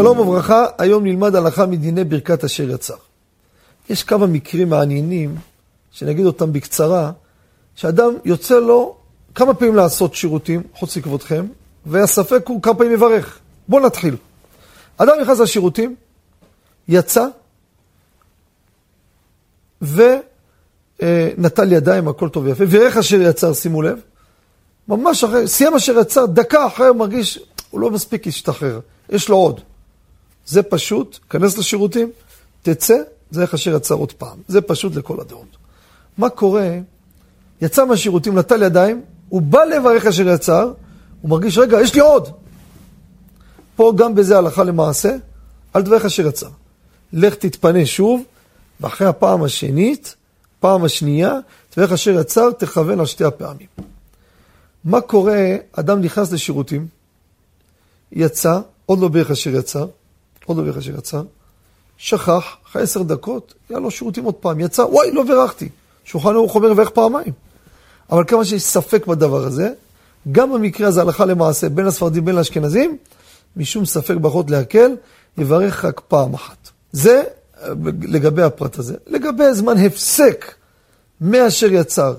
שלום וברכה, היום נלמד הלכה מדיני ברכת אשר יצר. יש כמה מקרים מעניינים, שנגיד אותם בקצרה, שאדם יוצא לו כמה פעמים לעשות שירותים, חוץ לכבודכם, והספק הוא כמה פעמים מברך. בואו נתחיל. אדם נכנס לשירותים, יצא, ונטל ידיים, הכל טוב ויפה, וירך אשר יצר, שימו לב. ממש אחרי, סיים אשר יצר, דקה אחרי הוא מרגיש, הוא לא מספיק להשתחרר, יש לו עוד. זה פשוט, כנס לשירותים, תצא, זה איך אשר יצר עוד פעם. זה פשוט לכל הדעות. מה קורה? יצא מהשירותים, נטל ידיים, הוא בא לברך אשר יצר, הוא מרגיש, רגע, יש לי עוד. פה גם בזה הלכה למעשה, אל תברך אשר יצר. לך תתפנה שוב, ואחרי הפעם השנית, פעם השנייה, תברך אשר יצר, תכוון על שתי הפעמים. מה קורה, אדם נכנס לשירותים, יצא, עוד לא ברך אשר יצר, עוד ברך אשר יצר, שכח, אחרי עשר דקות, היה לו שירותים עוד פעם, יצא, וואי, לא בירכתי. שולחן ערוך אומר ואיך פעמיים. אבל כמה שיש ספק בדבר הזה, גם במקרה הזה הלכה למעשה בין הספרדים בין לאשכנזים, משום ספק ברכות להקל, יברך רק פעם אחת. זה לגבי הפרט הזה. לגבי זמן הפסק מאשר יצר,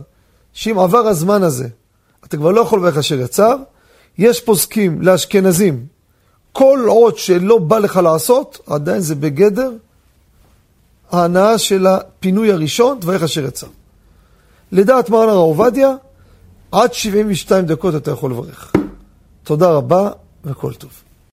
שאם עבר הזמן הזה, אתה כבר לא יכול לברך אשר יצר, יש פוסקים לאשכנזים, כל עוד שלא בא לך לעשות, עדיין זה בגדר ההנאה של הפינוי הראשון, דבריך אשר יצא. לדעת מרן הרב עובדיה, עד 72 דקות אתה יכול לברך. תודה רבה וכל טוב.